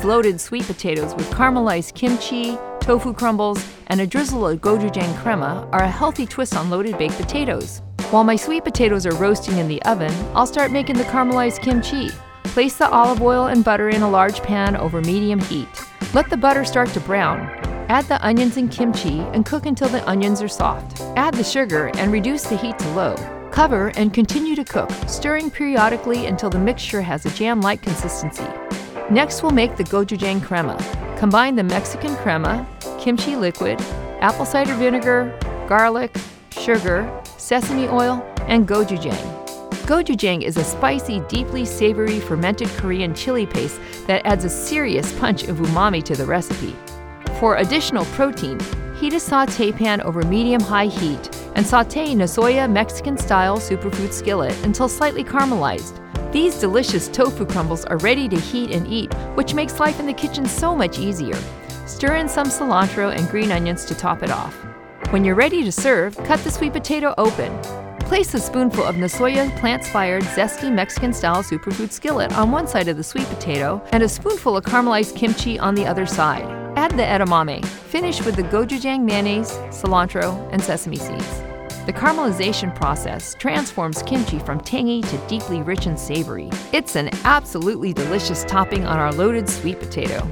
These loaded sweet potatoes with caramelized kimchi, tofu crumbles, and a drizzle of gochujang crema are a healthy twist on loaded baked potatoes. While my sweet potatoes are roasting in the oven, I'll start making the caramelized kimchi. Place the olive oil and butter in a large pan over medium heat. Let the butter start to brown. Add the onions and kimchi and cook until the onions are soft. Add the sugar and reduce the heat to low. Cover and continue to cook, stirring periodically until the mixture has a jam like consistency. Next, we'll make the gochujang crema. Combine the Mexican crema, kimchi liquid, apple cider vinegar, garlic, sugar, sesame oil, and gochujang. Gochujang is a spicy, deeply savory fermented Korean chili paste that adds a serious punch of umami to the recipe. For additional protein, heat a saute pan over medium high heat and saute Nasoya Mexican style superfood skillet until slightly caramelized. These delicious tofu crumbles are ready to heat and eat, which makes life in the kitchen so much easier. Stir in some cilantro and green onions to top it off. When you're ready to serve, cut the sweet potato open. Place a spoonful of Nasoya Plantspired zesty Mexican-style superfood skillet on one side of the sweet potato and a spoonful of caramelized kimchi on the other side. Add the edamame. Finish with the gochujang mayonnaise, cilantro, and sesame seeds. The caramelization process transforms kimchi from tangy to deeply rich and savory. It's an absolutely delicious topping on our loaded sweet potato.